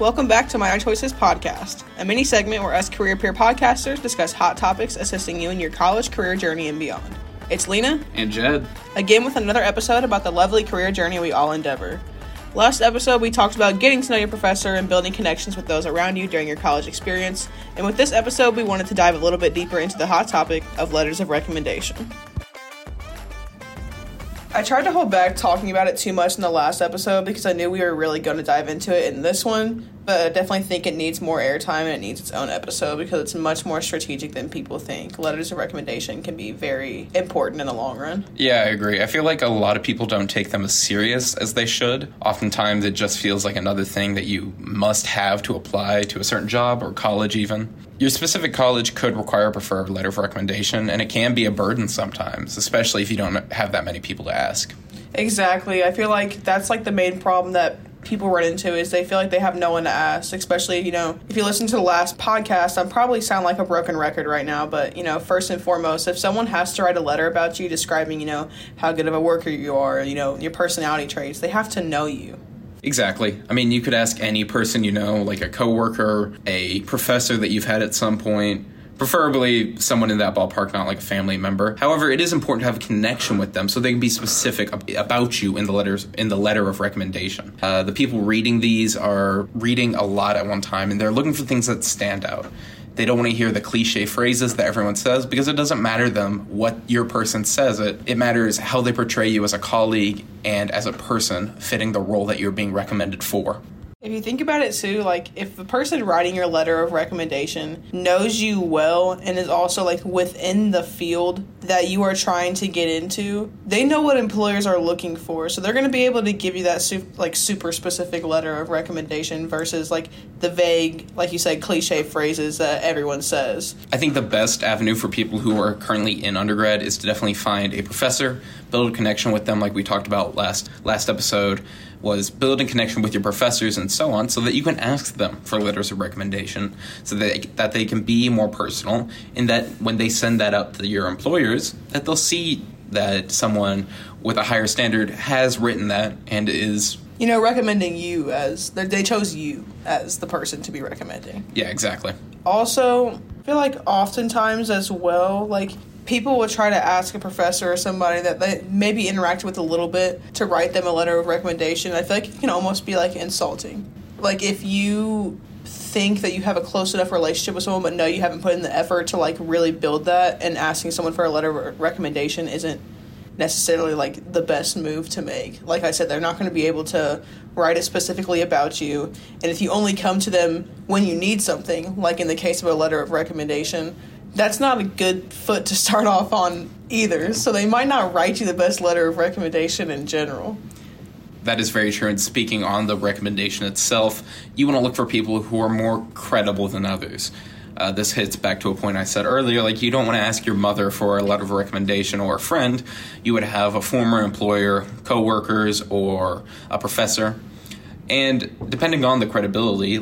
Welcome back to Minor Choices podcast, a mini segment where us career peer podcasters discuss hot topics assisting you in your college career journey and beyond. It's Lena and Jed again with another episode about the lovely career journey we all endeavor. Last episode, we talked about getting to know your professor and building connections with those around you during your college experience. And with this episode, we wanted to dive a little bit deeper into the hot topic of letters of recommendation. I tried to hold back talking about it too much in the last episode because I knew we were really going to dive into it in this one, but I definitely think it needs more airtime and it needs its own episode because it's much more strategic than people think. Letters of recommendation can be very important in the long run. Yeah, I agree. I feel like a lot of people don't take them as serious as they should. Oftentimes, it just feels like another thing that you must have to apply to a certain job or college, even. Your specific college could require a preferred letter of recommendation, and it can be a burden sometimes, especially if you don't have that many people to ask. Exactly. I feel like that's like the main problem that people run into is they feel like they have no one to ask especially you know if you listen to the last podcast i'm probably sound like a broken record right now but you know first and foremost if someone has to write a letter about you describing you know how good of a worker you are you know your personality traits they have to know you Exactly. I mean, you could ask any person you know, like a coworker, a professor that you've had at some point, preferably someone in that ballpark, not like a family member. However, it is important to have a connection with them so they can be specific about you in the letters in the letter of recommendation. Uh, the people reading these are reading a lot at one time, and they're looking for things that stand out. They don't want to hear the cliche phrases that everyone says because it doesn't matter them what your person says it. It matters how they portray you as a colleague and as a person fitting the role that you're being recommended for. If you think about it too, like if the person writing your letter of recommendation knows you well and is also like within the field that you are trying to get into, they know what employers are looking for. So they're going to be able to give you that su- like super specific letter of recommendation versus like the vague, like you said, cliche phrases that everyone says. I think the best avenue for people who are currently in undergrad is to definitely find a professor, build a connection with them like we talked about last last episode was building connection with your professors and so on so that you can ask them for letters of recommendation so that, that they can be more personal and that when they send that up to your employers that they'll see that someone with a higher standard has written that and is you know recommending you as they chose you as the person to be recommending. Yeah exactly. Also i feel like oftentimes as well like people will try to ask a professor or somebody that they maybe interacted with a little bit to write them a letter of recommendation. I feel like it can almost be like insulting. Like if you think that you have a close enough relationship with someone but know you haven't put in the effort to like really build that and asking someone for a letter of recommendation isn't necessarily like the best move to make. Like I said, they're not going to be able to write it specifically about you. And if you only come to them when you need something, like in the case of a letter of recommendation, that's not a good foot to start off on either. So they might not write you the best letter of recommendation in general. That is very true. And speaking on the recommendation itself, you want to look for people who are more credible than others. Uh, this hits back to a point I said earlier. Like, you don't want to ask your mother for a letter of recommendation or a friend. You would have a former employer, coworkers, or a professor. And depending on the credibility,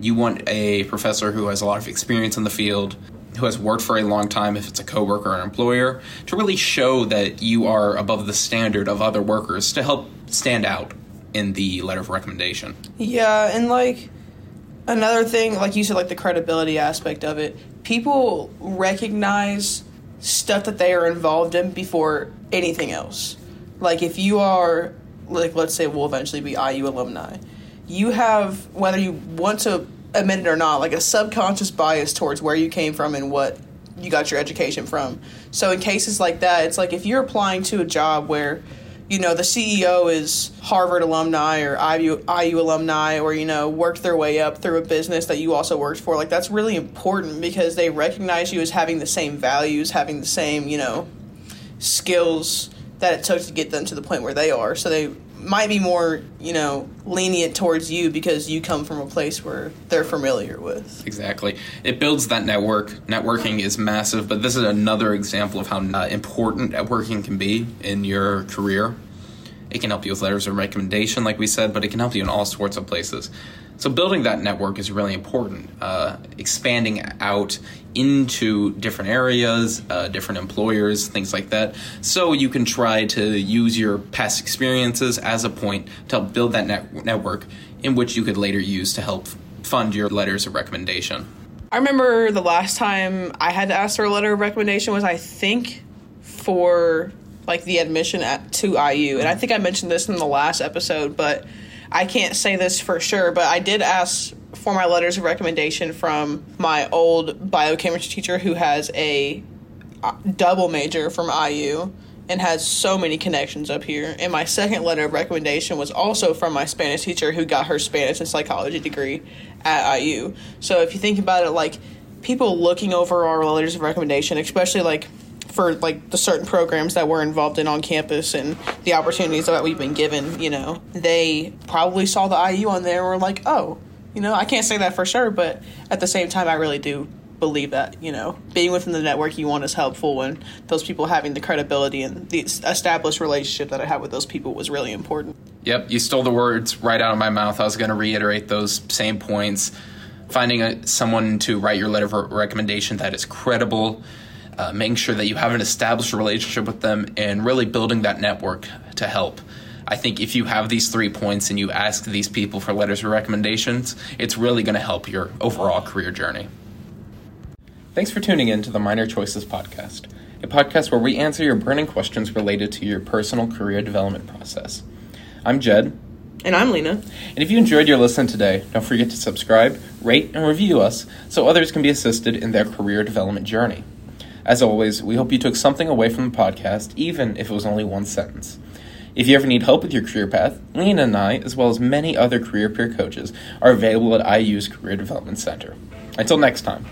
you want a professor who has a lot of experience in the field, who has worked for a long time, if it's a coworker or an employer, to really show that you are above the standard of other workers to help stand out in the letter of recommendation. Yeah, and like another thing, like you said, like the credibility aspect of it, people recognize stuff that they are involved in before anything else. Like if you are, like let's say we'll eventually be IU alumni, you have whether you want to admit it or not, like a subconscious bias towards where you came from and what you got your education from. So in cases like that, it's like if you're applying to a job where you know the CEO is Harvard alumni or IU, IU alumni or you know worked their way up through a business that you also worked for like that's really important because they recognize you as having the same values having the same you know skills that it took to get them to the point where they are so they might be more, you know, lenient towards you because you come from a place where they're familiar with. Exactly. It builds that network. Networking is massive, but this is another example of how uh, important networking can be in your career. It can help you with letters of recommendation, like we said, but it can help you in all sorts of places. So building that network is really important. Uh, expanding out into different areas, uh, different employers, things like that. So you can try to use your past experiences as a point to help build that net- network in which you could later use to help fund your letters of recommendation. I remember the last time I had to ask for a letter of recommendation was I think for like the admission at to IU, and I think I mentioned this in the last episode, but I can't say this for sure. But I did ask for my letters of recommendation from my old biochemistry teacher who has a uh, double major from IU and has so many connections up here. And my second letter of recommendation was also from my Spanish teacher who got her Spanish and psychology degree at IU. So if you think about it, like people looking over our letters of recommendation, especially like for like the certain programs that we're involved in on campus and the opportunities that we've been given, you know, they probably saw the IU on there and were like, oh, you know, I can't say that for sure, but at the same time, I really do believe that you know being within the network you want is helpful and those people having the credibility and the established relationship that i have with those people was really important. Yep you stole the words right out of my mouth. I was going to reiterate those same points. Finding a, someone to write your letter of recommendation that is credible uh, making sure that you have an established relationship with them and really building that network to help I think if you have these three points and you ask these people for letters of recommendations, it's really going to help your overall career journey. Thanks for tuning in to the Minor Choices Podcast, a podcast where we answer your burning questions related to your personal career development process. I'm Jed. And I'm Lena. And if you enjoyed your listen today, don't forget to subscribe, rate, and review us so others can be assisted in their career development journey. As always, we hope you took something away from the podcast, even if it was only one sentence. If you ever need help with your career path, Lena and I, as well as many other career peer coaches, are available at IU's Career Development Center. Until next time.